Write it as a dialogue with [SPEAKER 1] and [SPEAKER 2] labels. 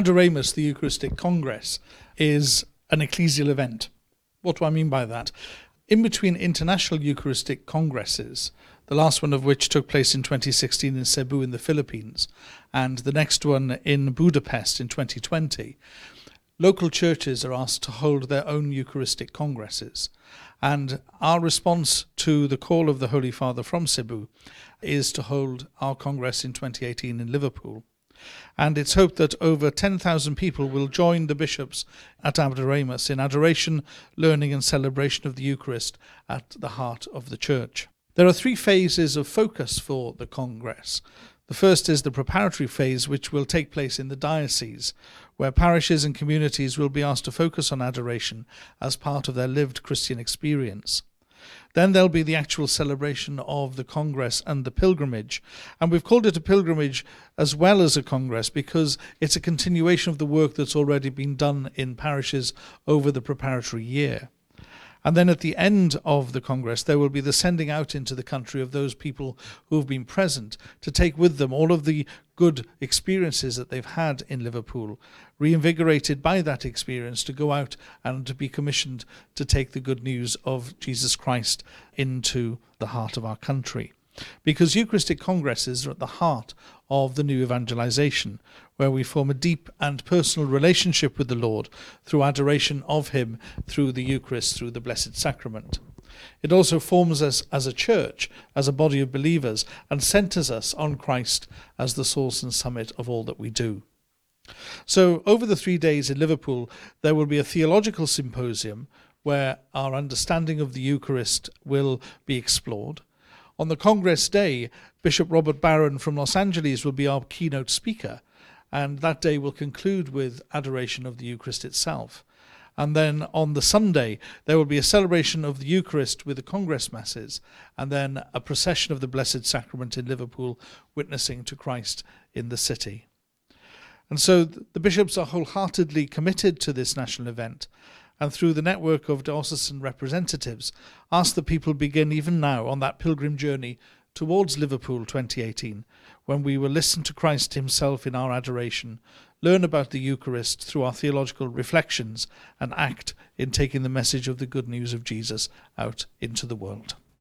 [SPEAKER 1] Adoremus, the Eucharistic Congress, is an ecclesial event. What do I mean by that? In between international Eucharistic congresses, the last one of which took place in 2016 in Cebu in the Philippines, and the next one in Budapest in 2020, local churches are asked to hold their own Eucharistic congresses. And our response to the call of the Holy Father from Cebu is to hold our congress in 2018 in Liverpool and it's hoped that over 10,000 people will join the bishops at Adoremus in adoration, learning, and celebration of the Eucharist at the heart of the Church. There are three phases of focus for the Congress. The first is the preparatory phase, which will take place in the diocese, where parishes and communities will be asked to focus on adoration as part of their lived Christian experience. Then there'll be the actual celebration of the Congress and the pilgrimage. And we've called it a pilgrimage as well as a Congress because it's a continuation of the work that's already been done in parishes over the preparatory year. And then at the end of the Congress, there will be the sending out into the country of those people who have been present to take with them all of the good experiences that they've had in Liverpool, reinvigorated by that experience to go out and to be commissioned to take the good news of Jesus Christ into the heart of our country because Eucharistic congresses are at the heart of the new evangelization, where we form a deep and personal relationship with the Lord through adoration of Him through the Eucharist, through the Blessed Sacrament. It also forms us as a church, as a body of believers, and centers us on Christ as the source and summit of all that we do. So, over the three days in Liverpool, there will be a theological symposium where our understanding of the Eucharist will be explored. On the Congress Day, Bishop Robert Barron from Los Angeles will be our keynote speaker, and that day will conclude with adoration of the Eucharist itself. And then on the Sunday, there will be a celebration of the Eucharist with the Congress Masses, and then a procession of the Blessed Sacrament in Liverpool, witnessing to Christ in the city. And so the bishops are wholeheartedly committed to this national event, and through the network of diocesan representatives, ask that people begin even now on that pilgrim journey towards Liverpool 2018, when we will listen to Christ Himself in our adoration, learn about the Eucharist through our theological reflections, and act in taking the message of the good news of Jesus out into the world.